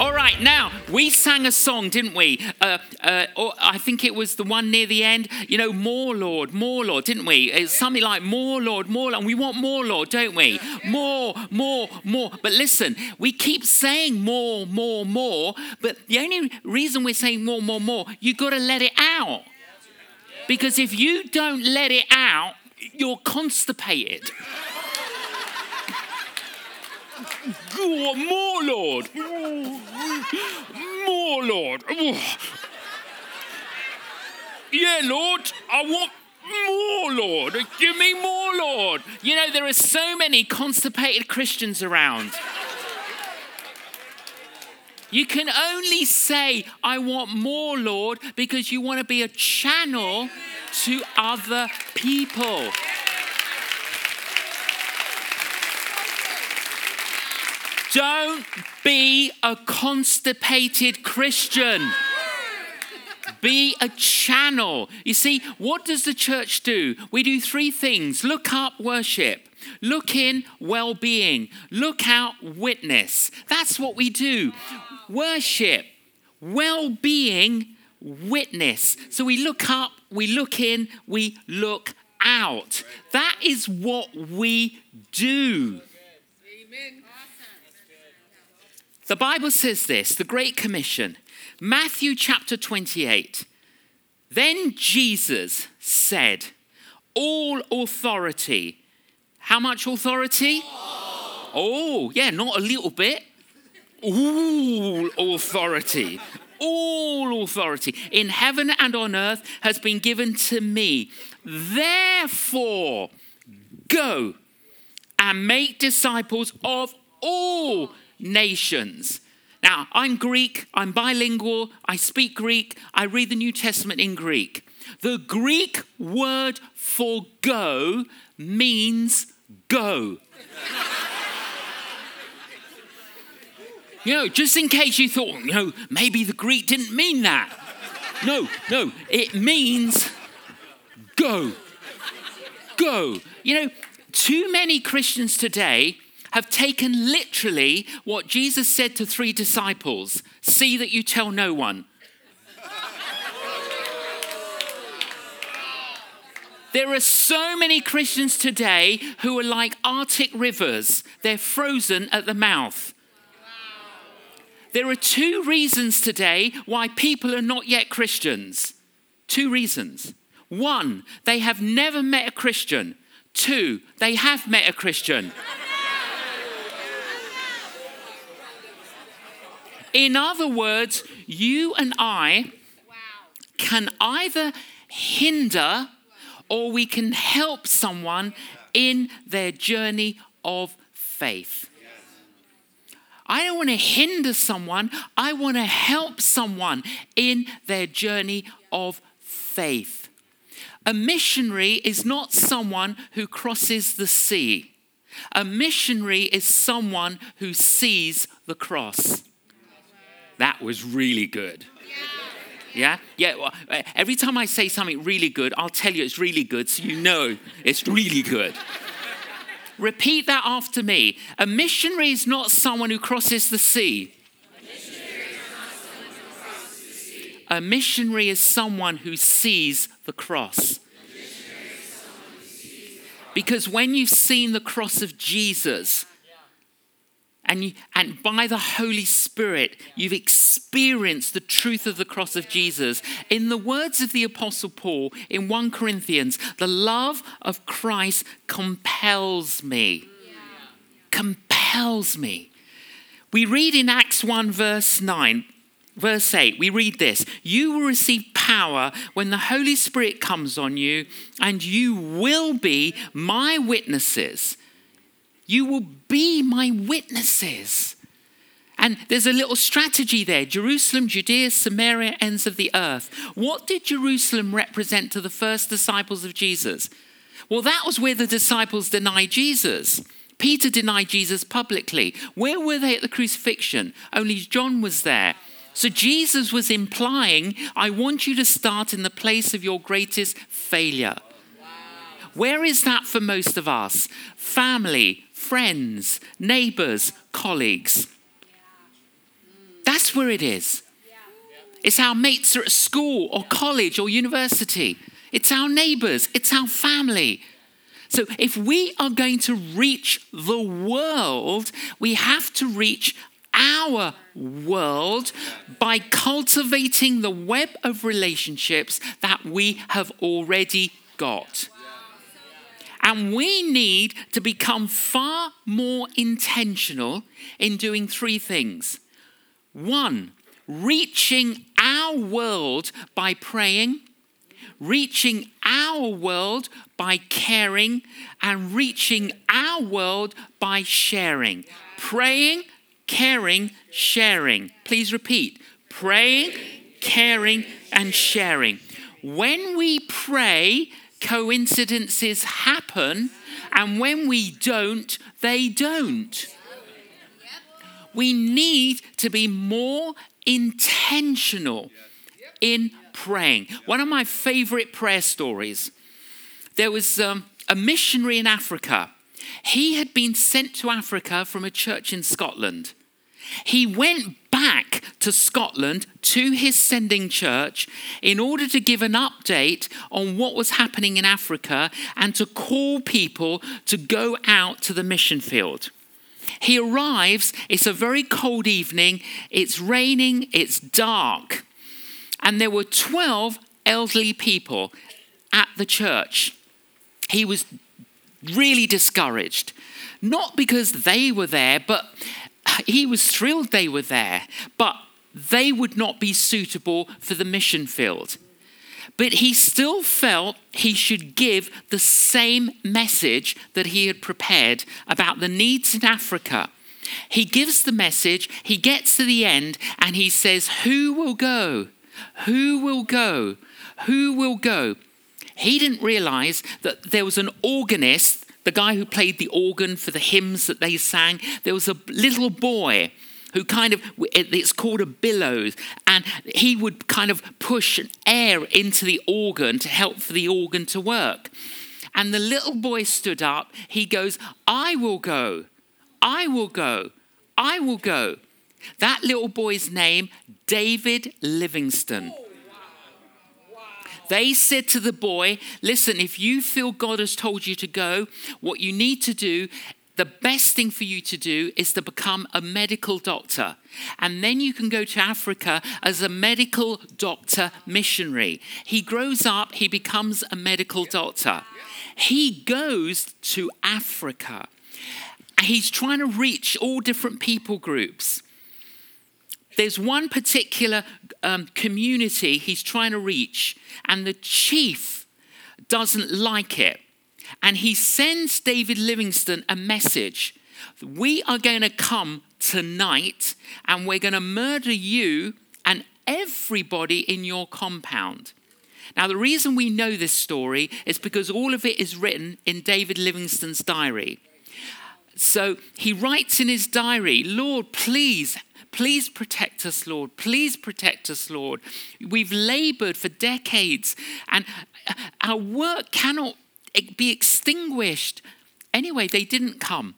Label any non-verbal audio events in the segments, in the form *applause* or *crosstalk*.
All right, now we sang a song, didn't we? Uh, uh, I think it was the one near the end. You know, more Lord, more Lord, didn't we? It's something like more Lord, more Lord. And we want more Lord, don't we? More, more, more. But listen, we keep saying more, more, more. But the only reason we're saying more, more, more, you've got to let it out. Because if you don't let it out, you're constipated. More, Lord. More, Lord. Yeah, Lord, I want more, Lord. Give me more, Lord. You know, there are so many constipated Christians around. You can only say, I want more, Lord, because you want to be a channel to other people. Don't be a constipated Christian. Be a channel. You see, what does the church do? We do three things look up, worship. Look in, well being. Look out, witness. That's what we do. Worship, well being, witness. So we look up, we look in, we look out. That is what we do. The Bible says this the Great Commission, Matthew chapter 28. Then Jesus said, All authority. How much authority? Oh, yeah, not a little bit. All authority. All authority in heaven and on earth has been given to me. Therefore, go and make disciples of all nations. Now, I'm Greek, I'm bilingual, I speak Greek, I read the New Testament in Greek. The Greek word for go means go. *laughs* you know, just in case you thought, oh, you know, maybe the Greek didn't mean that. No, no, it means go. Go. You know, too many Christians today have taken literally what Jesus said to three disciples see that you tell no one. There are so many Christians today who are like Arctic rivers, they're frozen at the mouth. There are two reasons today why people are not yet Christians. Two reasons. One, they have never met a Christian. Two, they have met a Christian. In other words, you and I can either hinder or we can help someone in their journey of faith. I don't want to hinder someone, I want to help someone in their journey of faith. A missionary is not someone who crosses the sea. A missionary is someone who sees the cross. That was really good. Yeah? Yeah. Well, uh, every time I say something really good, I'll tell you it's really good so you know it's really good. Repeat that after me. A missionary is not someone who crosses the sea. A missionary is someone who sees the cross. Because when you've seen the cross of Jesus, and, you, and by the Holy Spirit, you've experienced the truth of the cross of Jesus. In the words of the Apostle Paul in 1 Corinthians, the love of Christ compels me. Compels me. We read in Acts 1, verse 9, verse 8, we read this You will receive power when the Holy Spirit comes on you, and you will be my witnesses you will be my witnesses. And there's a little strategy there Jerusalem, Judea, Samaria, ends of the earth. What did Jerusalem represent to the first disciples of Jesus? Well, that was where the disciples denied Jesus. Peter denied Jesus publicly. Where were they at the crucifixion? Only John was there. So Jesus was implying, I want you to start in the place of your greatest failure. Where is that for most of us? Family, friends, neighbors, colleagues. That's where it is. It's our mates at school or college or university. It's our neighbors. It's our family. So if we are going to reach the world, we have to reach our world by cultivating the web of relationships that we have already got. And we need to become far more intentional in doing three things. One, reaching our world by praying, reaching our world by caring, and reaching our world by sharing. Praying, caring, sharing. Please repeat praying, caring, and sharing. When we pray, coincidences happen, and when we don't, they don't. We need to be more intentional in praying. One of my favorite prayer stories there was um, a missionary in Africa. He had been sent to Africa from a church in Scotland. He went back to Scotland to his sending church in order to give an update on what was happening in Africa and to call people to go out to the mission field. He arrives, it's a very cold evening, it's raining, it's dark, and there were 12 elderly people at the church. He was really discouraged, not because they were there, but he was thrilled they were there, but they would not be suitable for the mission field. But he still felt he should give the same message that he had prepared about the needs in Africa. He gives the message, he gets to the end, and he says, Who will go? Who will go? Who will go? He didn't realize that there was an organist, the guy who played the organ for the hymns that they sang. There was a little boy who kind of, it's called a billows, and he would kind of push air into the organ to help for the organ to work. And the little boy stood up. He goes, I will go. I will go. I will go. That little boy's name, David Livingstone. They said to the boy, Listen, if you feel God has told you to go, what you need to do the best thing for you to do is to become a medical doctor. And then you can go to Africa as a medical doctor missionary. He grows up, he becomes a medical doctor. He goes to Africa. He's trying to reach all different people groups. There's one particular um, community he's trying to reach, and the chief doesn't like it. And he sends David Livingstone a message. We are going to come tonight and we're going to murder you and everybody in your compound. Now, the reason we know this story is because all of it is written in David Livingstone's diary. So he writes in his diary, Lord, please, please protect us, Lord. Please protect us, Lord. We've labored for decades and our work cannot be extinguished. Anyway, they didn't come,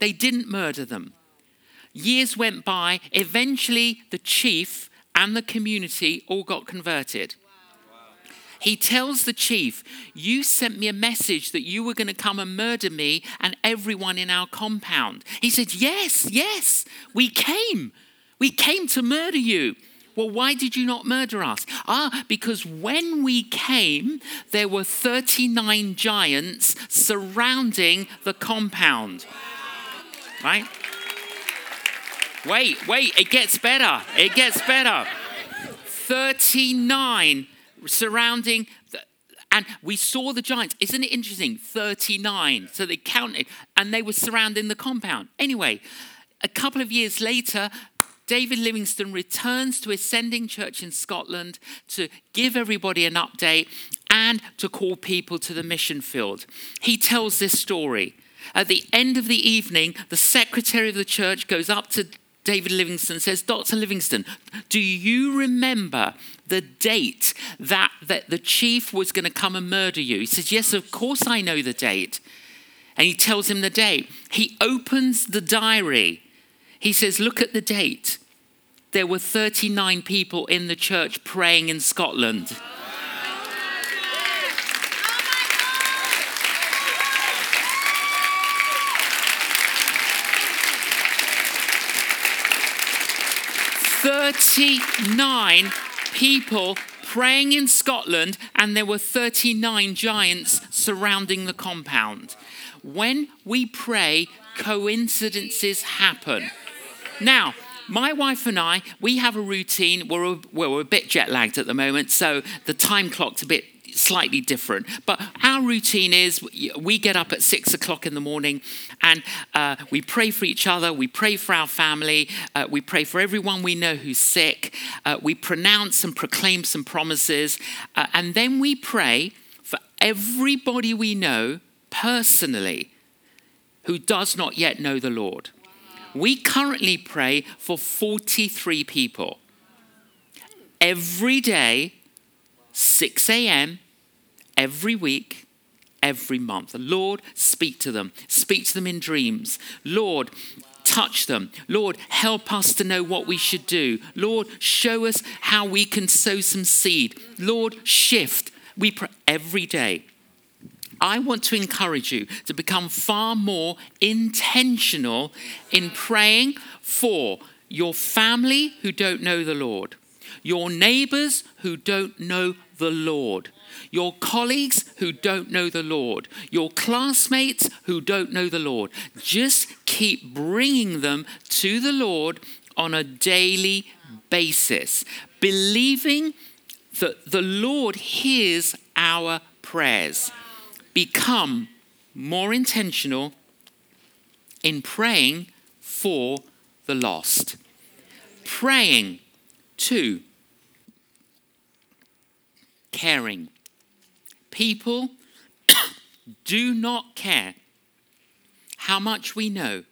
they didn't murder them. Years went by. Eventually, the chief and the community all got converted. He tells the chief, You sent me a message that you were going to come and murder me and everyone in our compound. He said, Yes, yes, we came. We came to murder you. Well, why did you not murder us? Ah, because when we came, there were 39 giants surrounding the compound. Right? Wait, wait, it gets better. It gets better. 39 surrounding the, and we saw the giants. Isn't it interesting? 39. So they counted and they were surrounding the compound. Anyway, a couple of years later, David Livingstone returns to Ascending Church in Scotland to give everybody an update and to call people to the mission field. He tells this story. At the end of the evening, the secretary of the church goes up to David Livingstone and says, Dr. Livingstone, do you remember the date that, that the chief was going to come and murder you? He says, Yes, of course I know the date. And he tells him the date. He opens the diary. He says, Look at the date. There were 39 people in the church praying in Scotland. Thirty-nine people praying in Scotland, and there were 39 giants surrounding the compound. When we pray, coincidences happen. Now, my wife and I, we have a routine. We're a, we're a bit jet lagged at the moment, so the time clock's a bit slightly different. But our routine is we get up at six o'clock in the morning and uh, we pray for each other, we pray for our family, uh, we pray for everyone we know who's sick, uh, we pronounce and proclaim some promises, uh, and then we pray for everybody we know personally who does not yet know the Lord. We currently pray for 43 people. Every day, 6 a.m., every week, every month. Lord, speak to them. Speak to them in dreams. Lord, touch them. Lord, help us to know what we should do. Lord, show us how we can sow some seed. Lord, shift. We pray every day. I want to encourage you to become far more intentional in praying for your family who don't know the Lord, your neighbors who don't know the Lord, your colleagues who don't know the Lord, your classmates who don't know the Lord. Just keep bringing them to the Lord on a daily basis, believing that the Lord hears our prayers become more intentional in praying for the lost. Praying, to caring. People *coughs* do not care how much we know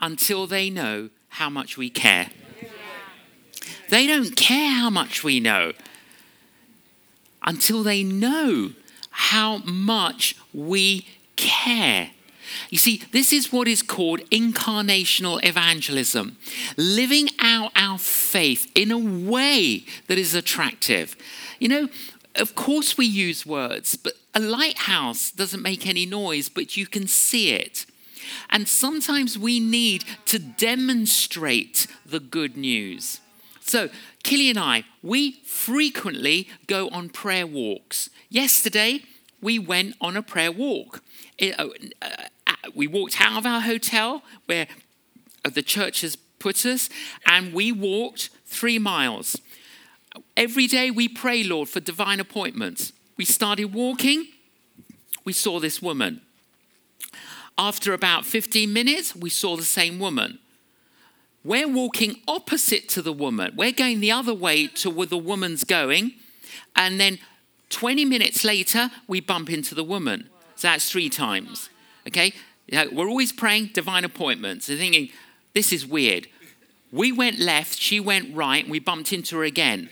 until they know how much we care. They don't care how much we know until they know how much we care. You see, this is what is called incarnational evangelism living out our faith in a way that is attractive. You know, of course, we use words, but a lighthouse doesn't make any noise, but you can see it. And sometimes we need to demonstrate the good news. So, Killy and I, we frequently go on prayer walks. Yesterday, we went on a prayer walk. It, uh, uh, we walked out of our hotel where uh, the church has put us, and we walked three miles. Every day we pray, Lord, for divine appointments. We started walking, we saw this woman. After about 15 minutes, we saw the same woman. We're walking opposite to the woman. We're going the other way to where the woman's going. And then 20 minutes later, we bump into the woman. So that's three times. Okay? we're always praying divine appointments and thinking, this is weird. We went left, she went right, and we bumped into her again.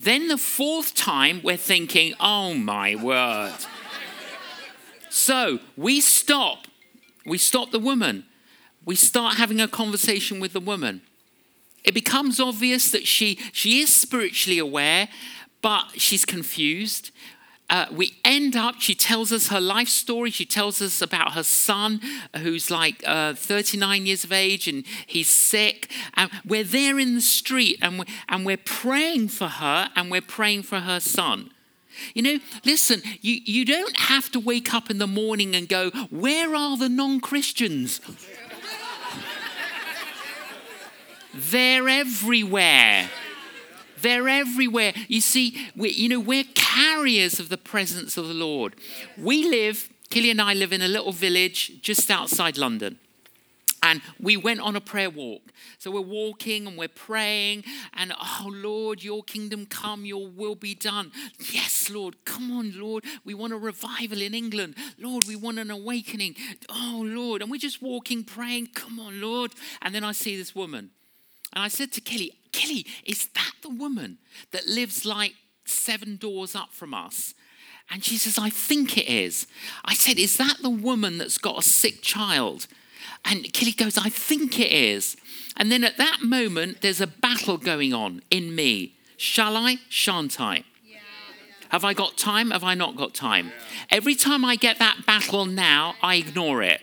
Then the fourth time, we're thinking, oh my word. so we stop. We stop the woman. We start having a conversation with the woman. It becomes obvious that she, she is spiritually aware but she's confused. Uh, we end up, she tells us her life story. She tells us about her son, who's like uh, 39 years of age and he's sick. And we're there in the street and we're, and we're praying for her and we're praying for her son. You know, listen, you, you don't have to wake up in the morning and go, Where are the non Christians? They're everywhere. They're everywhere. You see, we, you know, we're carriers of the presence of the Lord. We live, Killy and I live in a little village just outside London. and we went on a prayer walk. So we're walking and we're praying, and oh Lord, your kingdom come, your will be done. Yes, Lord, come on, Lord. We want a revival in England. Lord, we want an awakening. Oh Lord. And we're just walking, praying, come on, Lord. And then I see this woman. And I said to Killy, Killy, is that the woman that lives like seven doors up from us? And she says, I think it is. I said, Is that the woman that's got a sick child? And Killy goes, I think it is. And then at that moment, there's a battle going on in me. Shall I? Shan't I? Have I got time? Have I not got time? Every time I get that battle now, I ignore it.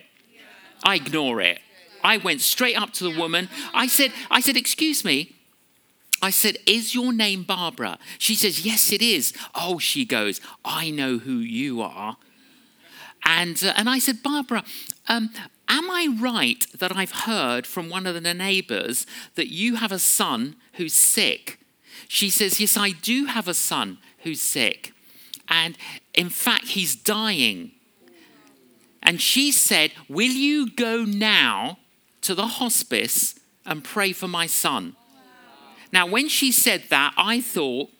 I ignore it. I went straight up to the woman. I said, I said, excuse me. I said, Is your name Barbara? She says, Yes, it is. Oh, she goes, I know who you are. And, uh, and I said, Barbara, um, Am I right that I've heard from one of the neighbors that you have a son who's sick? She says, Yes, I do have a son who's sick. And in fact, he's dying. And she said, Will you go now to the hospice and pray for my son? Now, when she said that, I thought,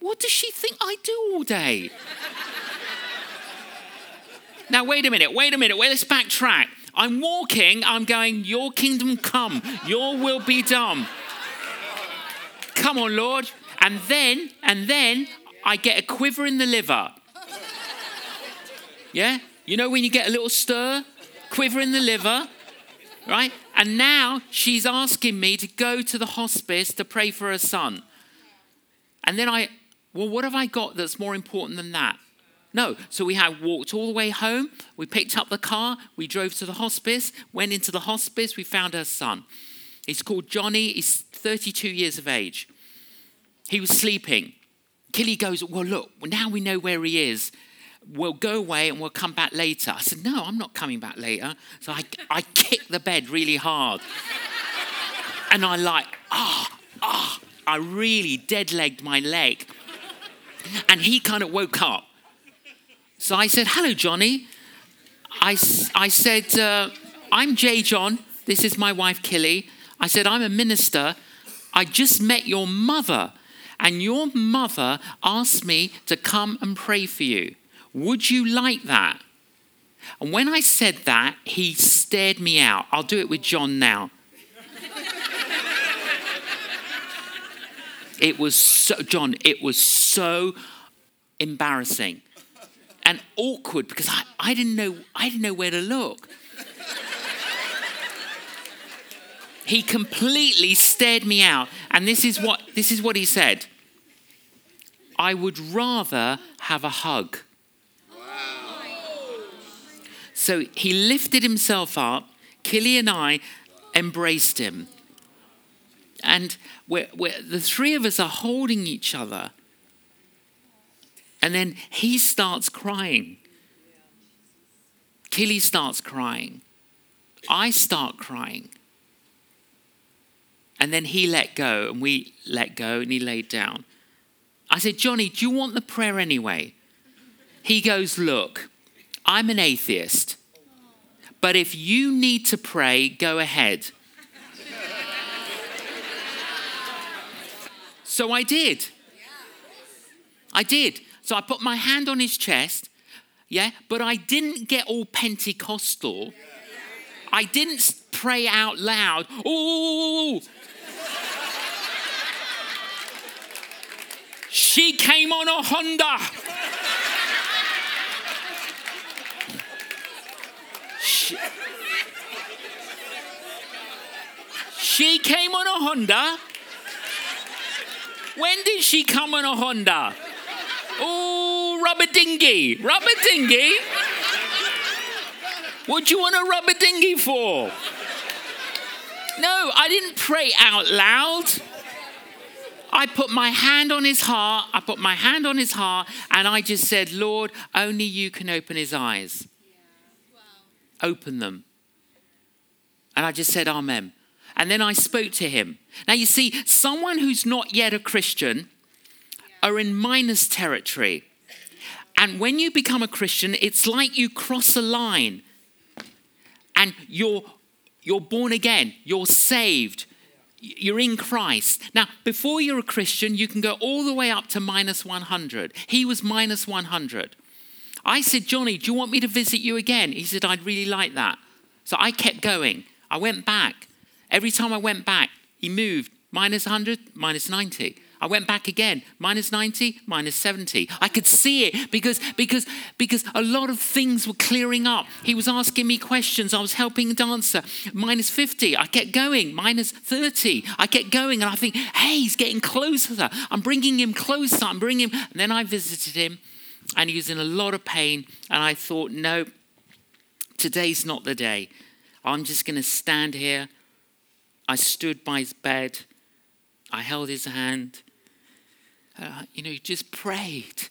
What does she think I do all day? Now, wait a minute, wait a minute, wait, let's backtrack. I'm walking, I'm going, Your kingdom come, your will be done. Come on, Lord. And then, and then I get a quiver in the liver. Yeah? You know when you get a little stir? Quiver in the liver, right? And now she's asking me to go to the hospice to pray for her son. And then I, well, what have I got that's more important than that? No. So we had walked all the way home. We picked up the car. We drove to the hospice. Went into the hospice. We found her son. He's called Johnny. He's 32 years of age. He was sleeping. Killy goes, Well, look, now we know where he is. We'll go away and we'll come back later. I said, No, I'm not coming back later. So I, I kicked the bed really hard. and I like, ah, oh, ah, oh, I really dead legged my leg. And he kind of woke up. So I said, Hello, Johnny. I, I said, uh, I'm J. John. This is my wife, Killy. I said, I'm a minister. I just met your mother, and your mother asked me to come and pray for you. Would you like that? And when I said that, he stared me out. I'll do it with John now. it was so, John, it was so embarrassing and awkward because I, I didn't know I didn't know where to look. he completely stared me out, and this is what this is what he said. I would rather have a hug. So he lifted himself up. Killy and I embraced him. And we're, we're, the three of us are holding each other. And then he starts crying. Killy starts crying. I start crying. And then he let go, and we let go, and he laid down. I said, Johnny, do you want the prayer anyway? He goes, Look, I'm an atheist, but if you need to pray, go ahead. so I did. I did. So I put my hand on his chest, yeah, but I didn't get all Pentecostal. I didn't pray out loud, oh. she came on a Honda. She, she came on a Honda. When did she come on a Honda? Oh, rubber dinghy. Rubber dinghy? What do you want a rubber dinghy for? No, I didn't pray out loud. I put my hand on his heart. I put my hand on his heart and I just said, Lord, only you can open his eyes. Open them. And I just said, Amen. And then I spoke to him. Now, you see, someone who's not yet a Christian are in minus territory. And when you become a Christian, it's like you cross a line and you're you're born again, you're saved, you're in Christ. Now, before you're a Christian, you can go all the way up to minus 100. He was minus 100. I said, Johnny, do you want me to visit you again? He said, I'd really like that. So I kept going. I went back. Every time I went back, he moved minus 100, minus 90. I went back again, minus 90, minus 70. I could see it because, because, because a lot of things were clearing up. He was asking me questions. I was helping to answer. Minus 50. I kept going. Minus 30. I kept going. And I think, hey, he's getting closer. I'm bringing him closer. I'm bringing him. And then I visited him and he was in a lot of pain. And I thought, no, today's not the day. I'm just going to stand here. I stood by his bed. I held his hand uh, you know, he just prayed.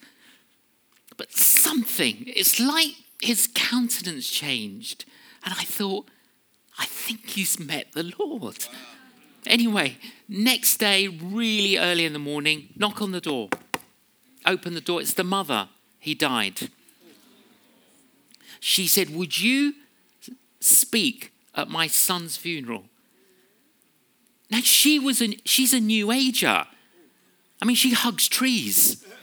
But something, it's like his countenance changed. And I thought, I think he's met the Lord. Anyway, next day, really early in the morning, knock on the door. Open the door. It's the mother. He died. She said, Would you speak at my son's funeral? Now she was a, she's a new ager. I mean, she hugs trees. *laughs*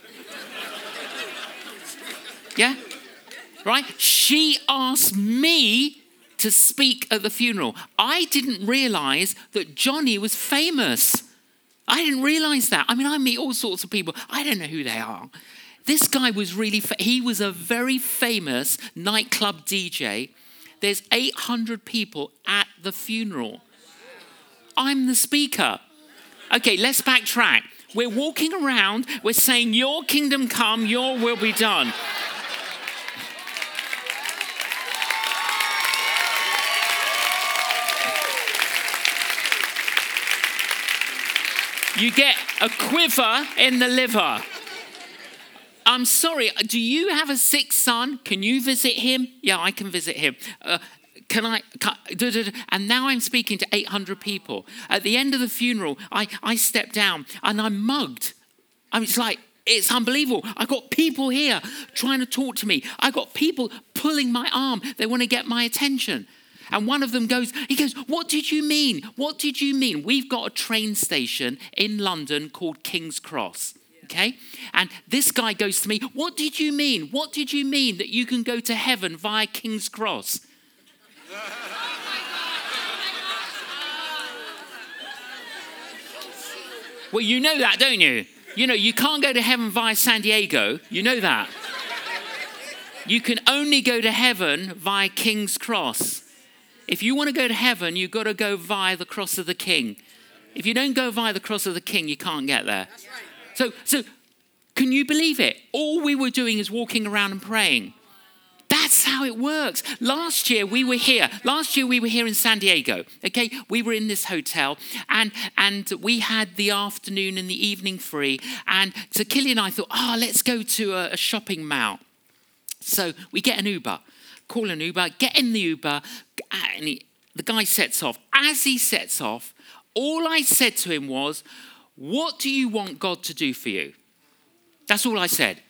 Yeah? Right? She asked me to speak at the funeral. I didn't realize that Johnny was famous. I didn't realize that. I mean, I meet all sorts of people. I don't know who they are. This guy was really, fa- he was a very famous nightclub DJ. There's 800 people at the funeral. I'm the speaker. Okay, let's backtrack. We're walking around, we're saying, Your kingdom come, your will be done. You get a quiver in the liver. I'm sorry, do you have a sick son? Can you visit him? Yeah, I can visit him. Uh, can I? Can. And now I'm speaking to 800 people. At the end of the funeral, I, I step down and I'm mugged. I it's like, it's unbelievable. I've got people here trying to talk to me. I've got people pulling my arm. They want to get my attention. And one of them goes, he goes, What did you mean? What did you mean? We've got a train station in London called King's Cross. Okay? And this guy goes to me, What did you mean? What did you mean that you can go to heaven via King's Cross? Well, you know that, don't you? You know, you can't go to heaven via San Diego. You know that. You can only go to heaven via King's Cross. If you want to go to heaven, you've got to go via the cross of the King. If you don't go via the cross of the King, you can't get there. So, so can you believe it? All we were doing is walking around and praying. That's how it works. Last year we were here. Last year we were here in San Diego. Okay, we were in this hotel and and we had the afternoon and the evening free. And so Killy and I thought, oh, let's go to a, a shopping mall. So we get an Uber, call an Uber, get in the Uber, and he, the guy sets off. As he sets off, all I said to him was, What do you want God to do for you? That's all I said.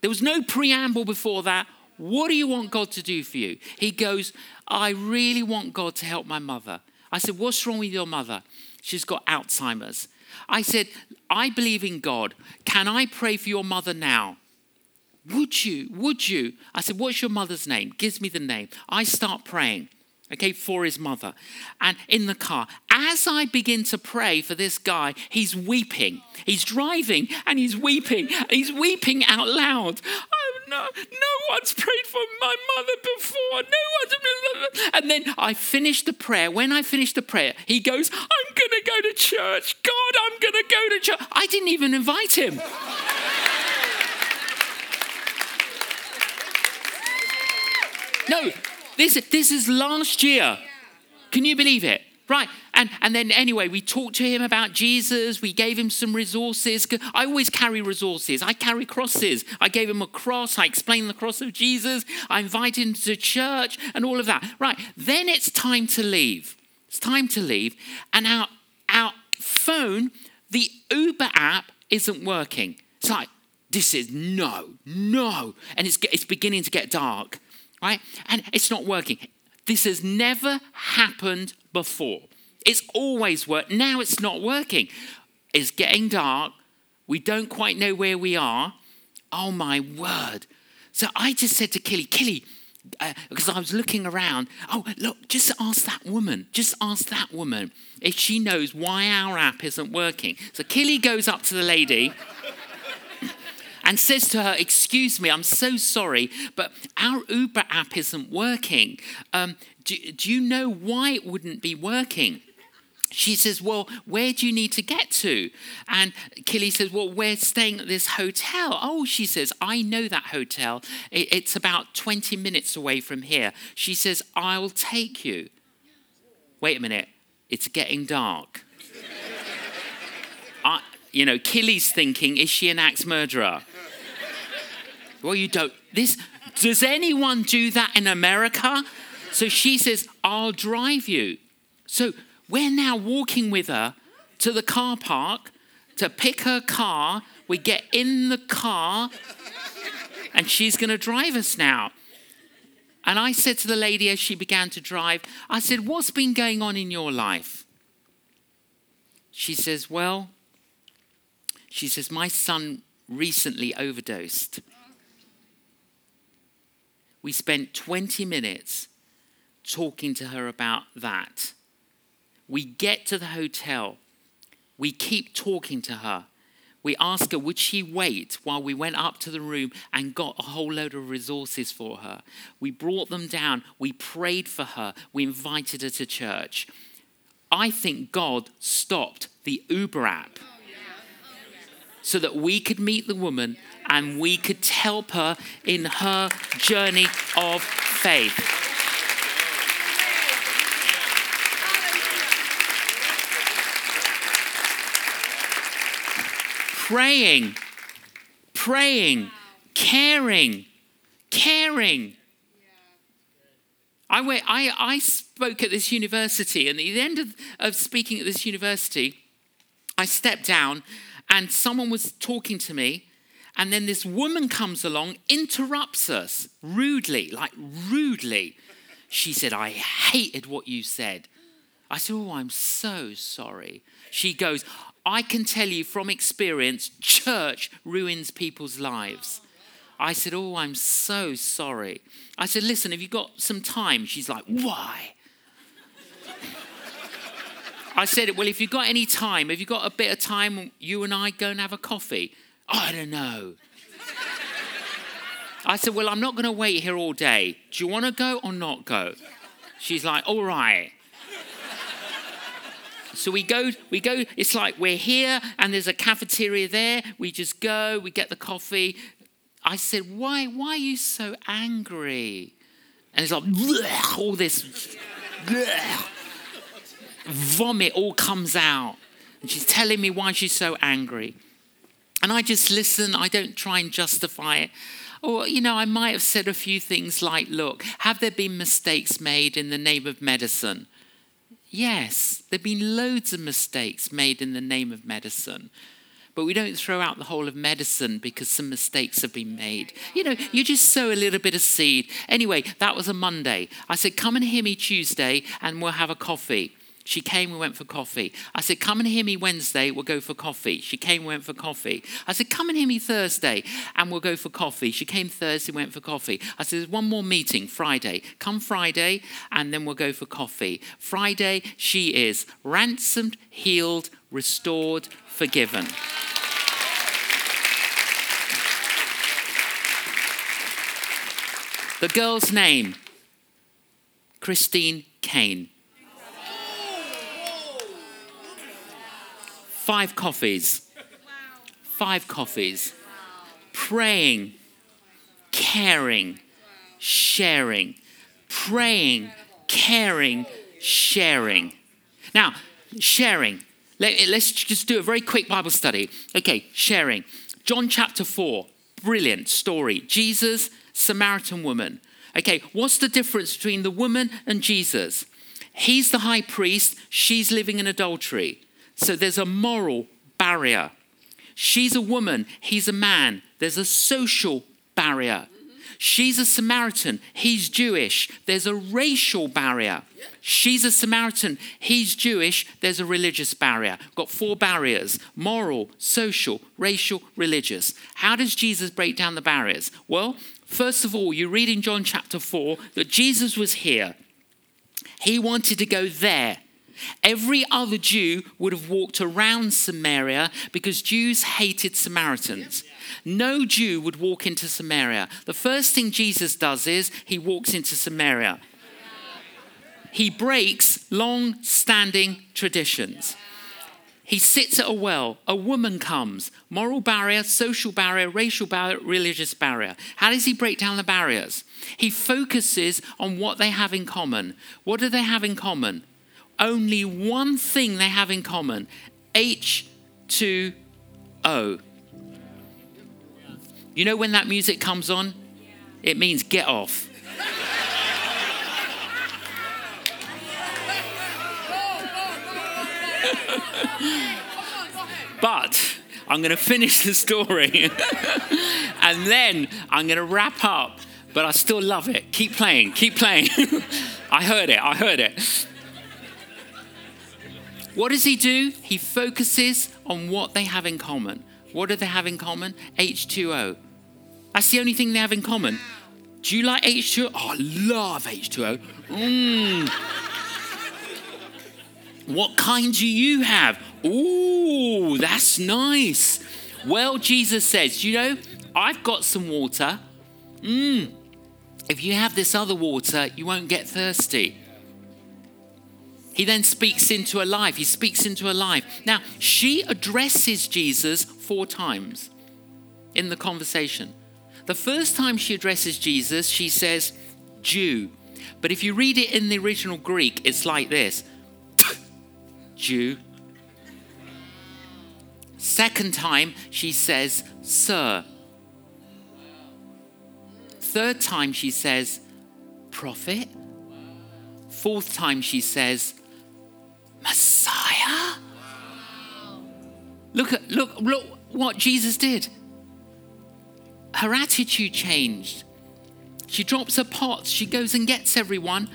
There was no preamble before that. What do you want God to do for you? He goes, I really want God to help my mother. I said, What's wrong with your mother? She's got Alzheimer's. I said, I believe in God. Can I pray for your mother now? Would you? Would you? I said, What's your mother's name? Gives me the name. I start praying okay, for his mother. And in the car, as I begin to pray for this guy, he's weeping. He's driving and he's weeping. He's weeping out loud. Oh no, no one's prayed for my mother before. No one's. And then I finish the prayer. When I finish the prayer, he goes, I'm going to go to church. God, I'm going to go to church. I didn't even invite him. No, this, this is last year. Can you believe it? Right. And, and then, anyway, we talked to him about Jesus. We gave him some resources. I always carry resources. I carry crosses. I gave him a cross. I explained the cross of Jesus. I invited him to church and all of that. Right. Then it's time to leave. It's time to leave. And our, our phone, the Uber app, isn't working. It's like, this is no, no. And it's, it's beginning to get dark right? And it's not working. This has never happened before. It's always worked. Now it's not working. It's getting dark. We don't quite know where we are. Oh my word. So I just said to Killy, Killy, uh, because I was looking around, oh, look, just ask that woman, just ask that woman if she knows why our app isn't working. So Killy goes up to the lady *laughs* and says to her, Excuse me, I'm so sorry, but our Uber app isn't working. Um, do, do you know why it wouldn't be working? She says, Well, where do you need to get to? And Killy says, Well, we're staying at this hotel. Oh, she says, I know that hotel. It's about 20 minutes away from here. She says, I'll take you. Wait a minute, it's getting dark. *laughs* I, you know, Killy's thinking, Is she an axe murderer? well, you don't. This, does anyone do that in America? So she says, I'll drive you. So we're now walking with her to the car park to pick her car. We get in the car and she's going to drive us now. And I said to the lady as she began to drive, I said, What's been going on in your life? She says, Well, she says, My son recently overdosed. We spent 20 minutes talking to her about that. We get to the hotel. We keep talking to her. We ask her, would she wait while we went up to the room and got a whole load of resources for her? We brought them down. We prayed for her. We invited her to church. I think God stopped the Uber app so that we could meet the woman and we could help her in her journey of faith. Praying, praying, caring, caring. I, went, I, I spoke at this university, and at the end of, of speaking at this university, I stepped down and someone was talking to me, and then this woman comes along, interrupts us rudely, like rudely. She said, I hated what you said. I said, Oh, I'm so sorry. She goes, I can tell you from experience, church ruins people's lives. I said, Oh, I'm so sorry. I said, Listen, have you got some time? She's like, Why? I said, Well, if you've got any time, have you got a bit of time, you and I go and have a coffee? I don't know. I said, Well, I'm not going to wait here all day. Do you want to go or not go? She's like, All right. So we go, we go, it's like we're here and there's a cafeteria there. We just go, we get the coffee. I said, Why, why are you so angry? And it's like, all this vomit all comes out. And she's telling me why she's so angry. And I just listen, I don't try and justify it. Or, you know, I might have said a few things like, look, have there been mistakes made in the name of medicine? Yes, there have been loads of mistakes made in the name of medicine. But we don't throw out the whole of medicine because some mistakes have been made. You know, you just sow a little bit of seed. Anyway, that was a Monday. I said, Come and hear me Tuesday and we'll have a coffee. She came, we went for coffee. I said, Come and hear me Wednesday, we'll go for coffee. She came, we went for coffee. I said, Come and hear me Thursday, and we'll go for coffee. She came Thursday, went for coffee. I said, There's one more meeting Friday. Come Friday, and then we'll go for coffee. Friday, she is ransomed, healed, restored, forgiven. The girl's name, Christine Kane. Five coffees. Five coffees. Praying, caring, sharing. Praying, caring, sharing. Now, sharing. Let, us just do a very quick Bible study. Okay, sharing. John chapter 4, brilliant story. Jesus, Samaritan woman. Okay, what's the difference between the woman and Jesus? He's the high priest, she's living in adultery. So there's a moral barrier. She's a woman, he's a man. There's a social barrier. She's a Samaritan. He's Jewish. There's a racial barrier. She's a Samaritan. He's Jewish. There's a religious barrier. Got four barriers moral, social, racial, religious. How does Jesus break down the barriers? Well, first of all, you read in John chapter 4 that Jesus was here. He wanted to go there. Every other Jew would have walked around Samaria because Jews hated Samaritans. No Jew would walk into Samaria. The first thing Jesus does is he walks into Samaria. He breaks long standing traditions. He sits at a well. A woman comes. Moral barrier, social barrier, racial barrier, religious barrier. How does he break down the barriers? He focuses on what they have in common. What do they have in common? Only one thing they have in common H2O. You know when that music comes on? It means get off. but I'm going to finish the story *laughs* and then I'm going to wrap up. But I still love it. Keep playing, keep playing. *laughs* I heard it, I heard it. What does he do? He focuses on what they have in common. What do they have in common? H2O. That's the only thing they have in common. Do you like H2O? Oh, I love H2O. Mmm. What kind do you have? Ooh, that's nice. Well, Jesus says, you know, I've got some water. Mmm. If you have this other water, you won't get thirsty. He then speaks into a life. He speaks into a life. Now, she addresses Jesus four times in the conversation. The first time she addresses Jesus, she says, Jew. But if you read it in the original Greek, it's like this *tsk* Jew. Second time, she says, Sir. Third time, she says, Prophet. Fourth time, she says, Messiah. Look at look look what Jesus did. Her attitude changed. She drops her pots, she goes and gets everyone.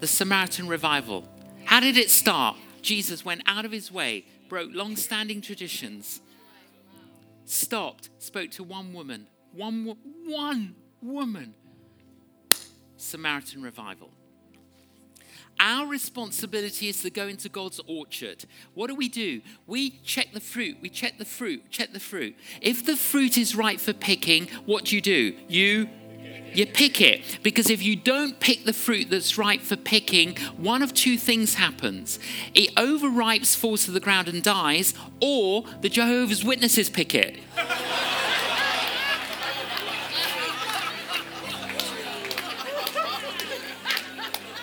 The Samaritan revival. How did it start? Jesus went out of his way, broke long standing traditions, stopped, spoke to one woman. One, one woman. Samaritan revival. Our responsibility is to go into God's orchard. What do we do? We check the fruit, we check the fruit, check the fruit. If the fruit is right for picking, what do you do? You you pick it because if you don't pick the fruit that's right for picking, one of two things happens. It overripes, falls to the ground, and dies, or the Jehovah's Witnesses pick it. *laughs*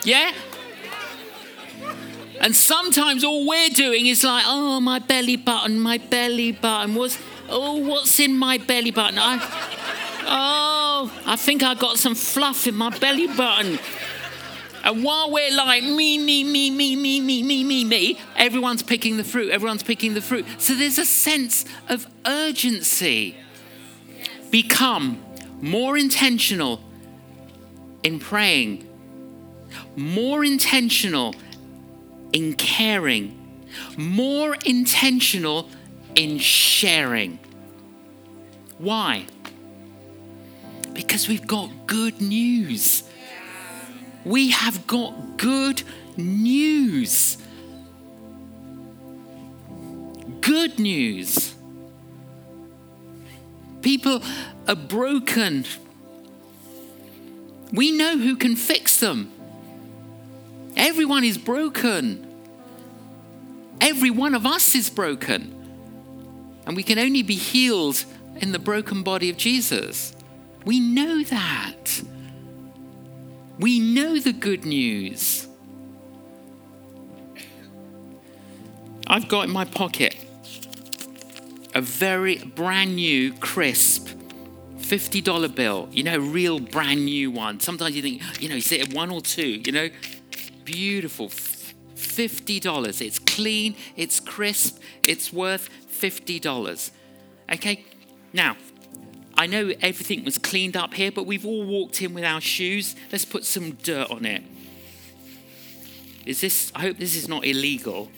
yeah? And sometimes all we're doing is like, oh, my belly button, my belly button. What's, oh, what's in my belly button? I, oh, I think I got some fluff in my belly button. And while we're like, me, me, me, me, me, me, me, me, me, everyone's picking the fruit, everyone's picking the fruit. So there's a sense of urgency. Become more intentional in praying, more intentional in caring, more intentional in sharing. Why? Because we've got good news. We have got good news. Good news. People are broken. We know who can fix them. Everyone is broken. Every one of us is broken. And we can only be healed in the broken body of Jesus. We know that. We know the good news. I've got in my pocket a very brand new, crisp $50 bill, you know, real brand new one. Sometimes you think, you know, you see one or two, you know, beautiful. $50. It's clean, it's crisp, it's worth $50. Okay? Now, I know everything was cleaned up here, but we've all walked in with our shoes. Let's put some dirt on it. Is this, I hope this is not illegal.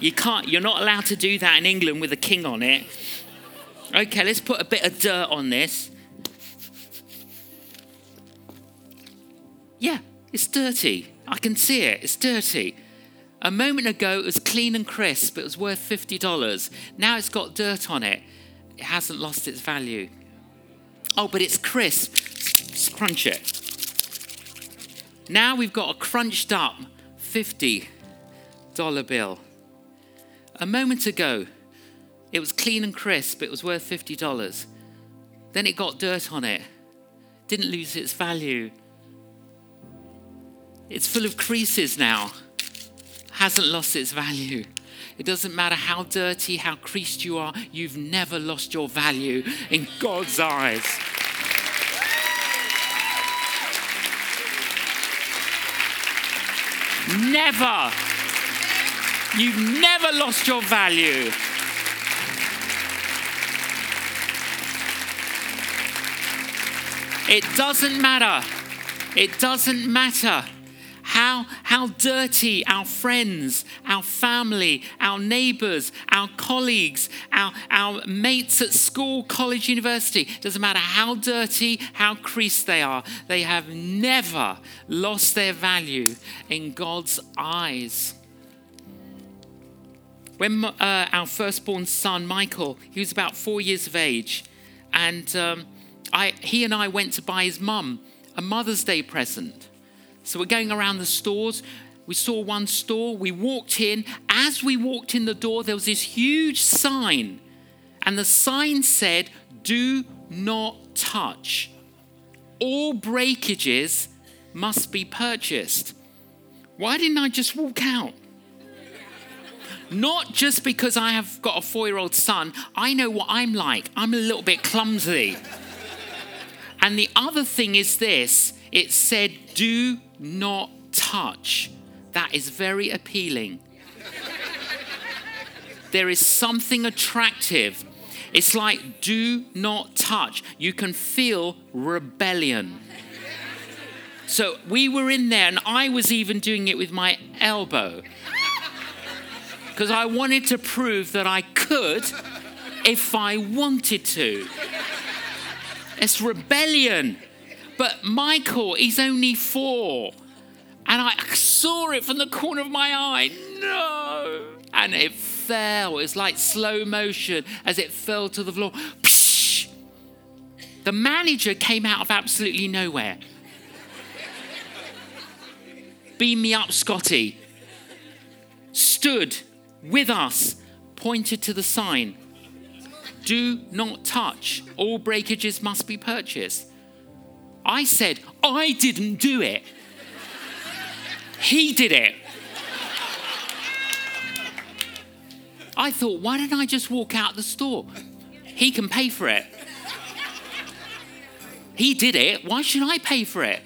You can't, you're not allowed to do that in England with a king on it. Okay, let's put a bit of dirt on this. Yeah, it's dirty. I can see it. It's dirty. A moment ago, it was clean and crisp. It was worth $50. Now it's got dirt on it. It hasn't lost its value. Oh, but it's crisp. Let's crunch it. Now we've got a crunched up $50 bill. A moment ago, it was clean and crisp. It was worth $50. Then it got dirt on it. Didn't lose its value. It's full of creases now. Hasn't lost its value. It doesn't matter how dirty, how creased you are, you've never lost your value in God's eyes. Never. You've never lost your value. It doesn't matter. It doesn't matter how, how dirty our friends, our family, our neighbors, our colleagues, our, our mates at school, college, university, doesn't matter how dirty, how creased they are, they have never lost their value in God's eyes. When uh, our firstborn son, Michael, he was about four years of age, and um, I, he and I went to buy his mum a Mother's Day present. So we're going around the stores. We saw one store. We walked in. As we walked in the door, there was this huge sign. And the sign said, Do not touch. All breakages must be purchased. Why didn't I just walk out? Not just because I have got a four year old son, I know what I'm like. I'm a little bit clumsy. And the other thing is this it said, do not touch. That is very appealing. there is something attractive. It's like, do not touch. You can feel rebellion. So we were in there, and I was even doing it with my elbow. Because I wanted to prove that I could if I wanted to. It's rebellion. But Michael, he's only four. And I saw it from the corner of my eye. No. And it fell. It's like slow motion as it fell to the floor. Psh! The manager came out of absolutely nowhere. Beam me up, Scotty. Stood with us, pointed to the sign do not touch. All breakages must be purchased. I said, I didn't do it. He did it. I thought, why didn't I just walk out the store? He can pay for it. He did it. Why should I pay for it?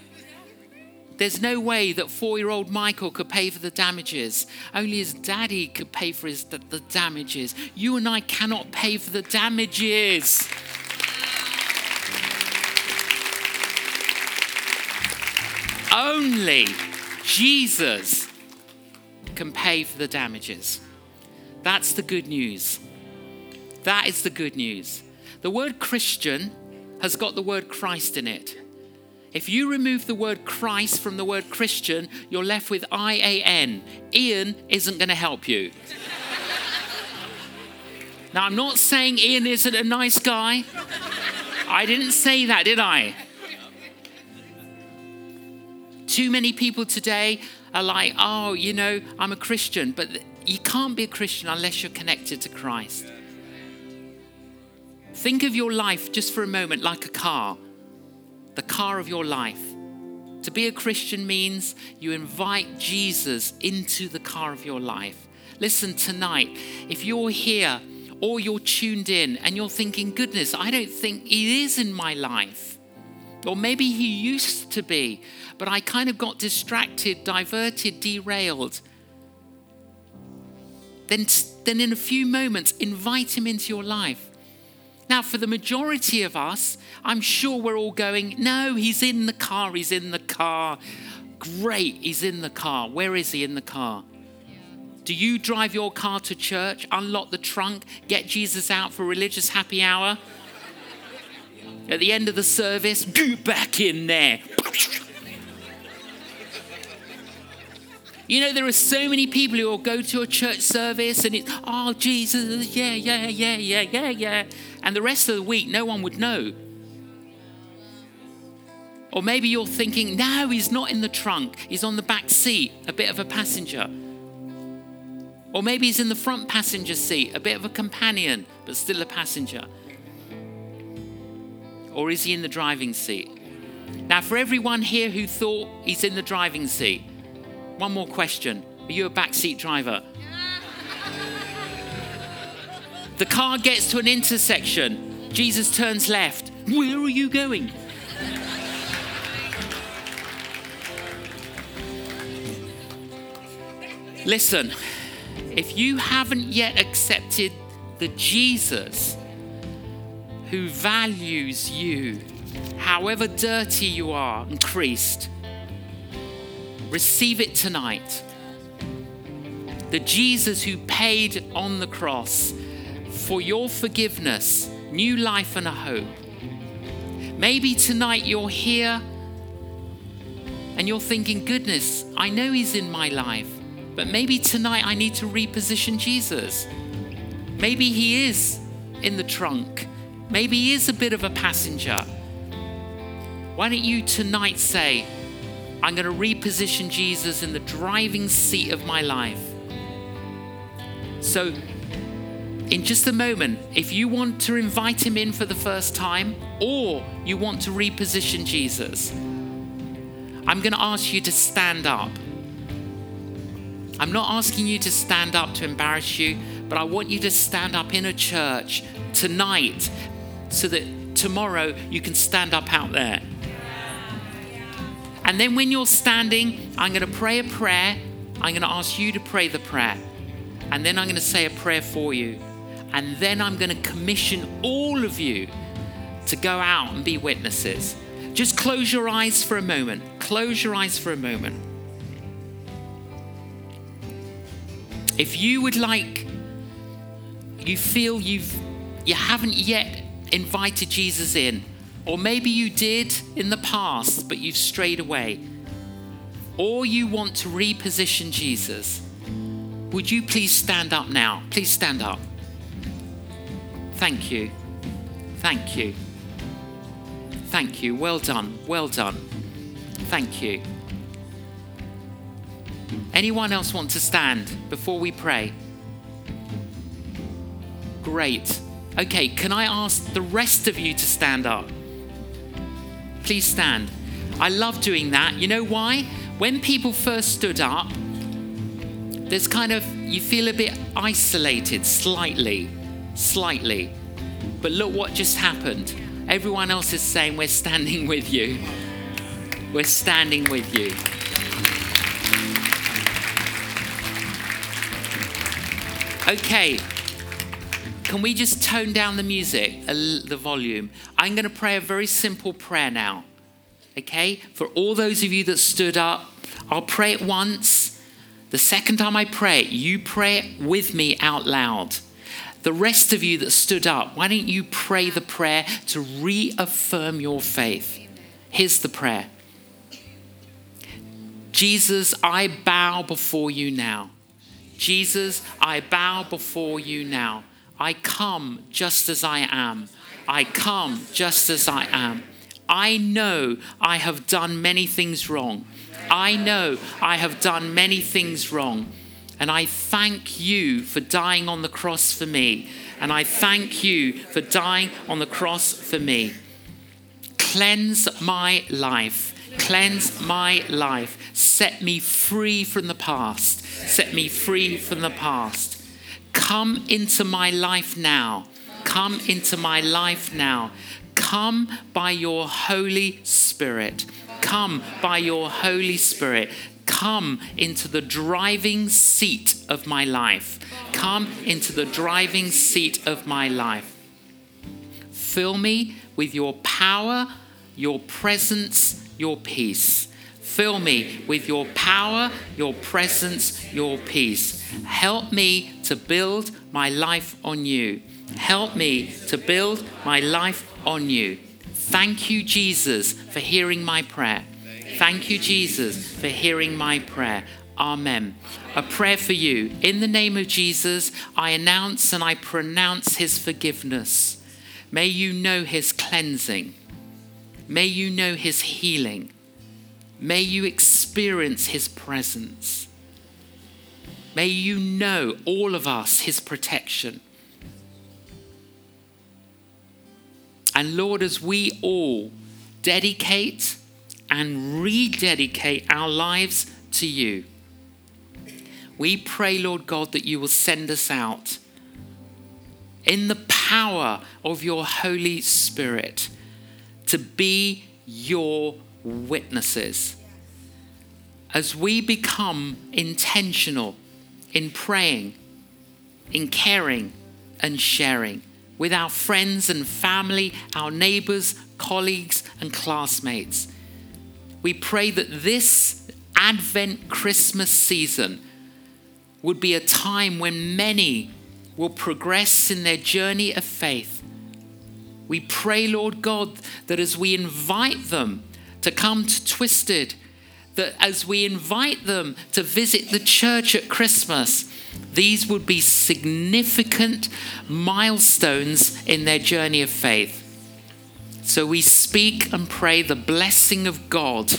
There's no way that four year old Michael could pay for the damages. Only his daddy could pay for his, the, the damages. You and I cannot pay for the damages. Only Jesus can pay for the damages. That's the good news. That is the good news. The word Christian has got the word Christ in it. If you remove the word Christ from the word Christian, you're left with I A N. Ian isn't going to help you. now, I'm not saying Ian isn't a nice guy. I didn't say that, did I? Too many people today are like, oh, you know, I'm a Christian, but you can't be a Christian unless you're connected to Christ. Think of your life just for a moment like a car the car of your life. To be a Christian means you invite Jesus into the car of your life. Listen, tonight, if you're here or you're tuned in and you're thinking, goodness, I don't think he is in my life. Or maybe he used to be, but I kind of got distracted, diverted, derailed. Then, then in a few moments, invite him into your life. Now, for the majority of us, I'm sure we're all going, no, he's in the car, he's in the car. Great, he's in the car. Where is he in the car? Do you drive your car to church, unlock the trunk, get Jesus out for religious happy hour? At the end of the service, get back in there. You know, there are so many people who will go to a church service and it's, oh, Jesus, yeah, yeah, yeah, yeah, yeah, yeah. And the rest of the week, no one would know. Or maybe you're thinking, no, he's not in the trunk, he's on the back seat, a bit of a passenger. Or maybe he's in the front passenger seat, a bit of a companion, but still a passenger. Or is he in the driving seat? Now, for everyone here who thought he's in the driving seat, one more question Are you a backseat driver? *laughs* The car gets to an intersection. Jesus turns left. Where are you going? Listen, if you haven't yet accepted the Jesus who values you, however dirty you are and receive it tonight. The Jesus who paid on the cross for your forgiveness, new life, and a hope. Maybe tonight you're here and you're thinking, goodness, I know He's in my life. But maybe tonight I need to reposition Jesus. Maybe he is in the trunk. Maybe he is a bit of a passenger. Why don't you tonight say, I'm going to reposition Jesus in the driving seat of my life? So, in just a moment, if you want to invite him in for the first time or you want to reposition Jesus, I'm going to ask you to stand up. I'm not asking you to stand up to embarrass you, but I want you to stand up in a church tonight so that tomorrow you can stand up out there. And then when you're standing, I'm going to pray a prayer. I'm going to ask you to pray the prayer. And then I'm going to say a prayer for you. And then I'm going to commission all of you to go out and be witnesses. Just close your eyes for a moment. Close your eyes for a moment. If you would like, you feel you've you haven't yet invited Jesus in, or maybe you did in the past, but you've strayed away, or you want to reposition Jesus, would you please stand up now? Please stand up. Thank you. Thank you. Thank you. Well done. Well done. Thank you. Anyone else want to stand before we pray? Great. Okay, can I ask the rest of you to stand up? Please stand. I love doing that. You know why? When people first stood up, there's kind of, you feel a bit isolated, slightly, slightly. But look what just happened. Everyone else is saying, We're standing with you. We're standing with you. Okay, can we just tone down the music, the volume? I'm going to pray a very simple prayer now. Okay, for all those of you that stood up, I'll pray it once. The second time I pray it, you pray it with me out loud. The rest of you that stood up, why don't you pray the prayer to reaffirm your faith? Here's the prayer Jesus, I bow before you now. Jesus, I bow before you now. I come just as I am. I come just as I am. I know I have done many things wrong. I know I have done many things wrong. And I thank you for dying on the cross for me. And I thank you for dying on the cross for me. Cleanse my life. Cleanse my life. Set me free from the past Set me free from the past. Come into my life now. Come into my life now. Come by your Holy Spirit. Come by your Holy Spirit. Come into the driving seat of my life. Come into the driving seat of my life. Fill me with your power, your presence, your peace. Fill me with your power, your presence, your peace. Help me to build my life on you. Help me to build my life on you. Thank you, Jesus, for hearing my prayer. Thank you, Jesus, for hearing my prayer. Amen. A prayer for you. In the name of Jesus, I announce and I pronounce his forgiveness. May you know his cleansing. May you know his healing. May you experience his presence. May you know, all of us, his protection. And Lord, as we all dedicate and rededicate our lives to you, we pray, Lord God, that you will send us out in the power of your Holy Spirit to be your witnesses. As we become intentional in praying, in caring, and sharing with our friends and family, our neighbors, colleagues, and classmates. We pray that this Advent Christmas season would be a time when many will progress in their journey of faith. We pray, Lord God, that as we invite them to come to Twisted, that as we invite them to visit the church at Christmas, these would be significant milestones in their journey of faith. So we speak and pray the blessing of God,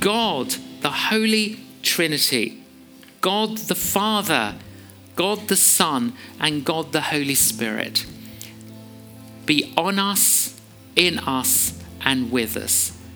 God, the Holy Trinity, God the Father, God the Son, and God the Holy Spirit. Be on us, in us, and with us.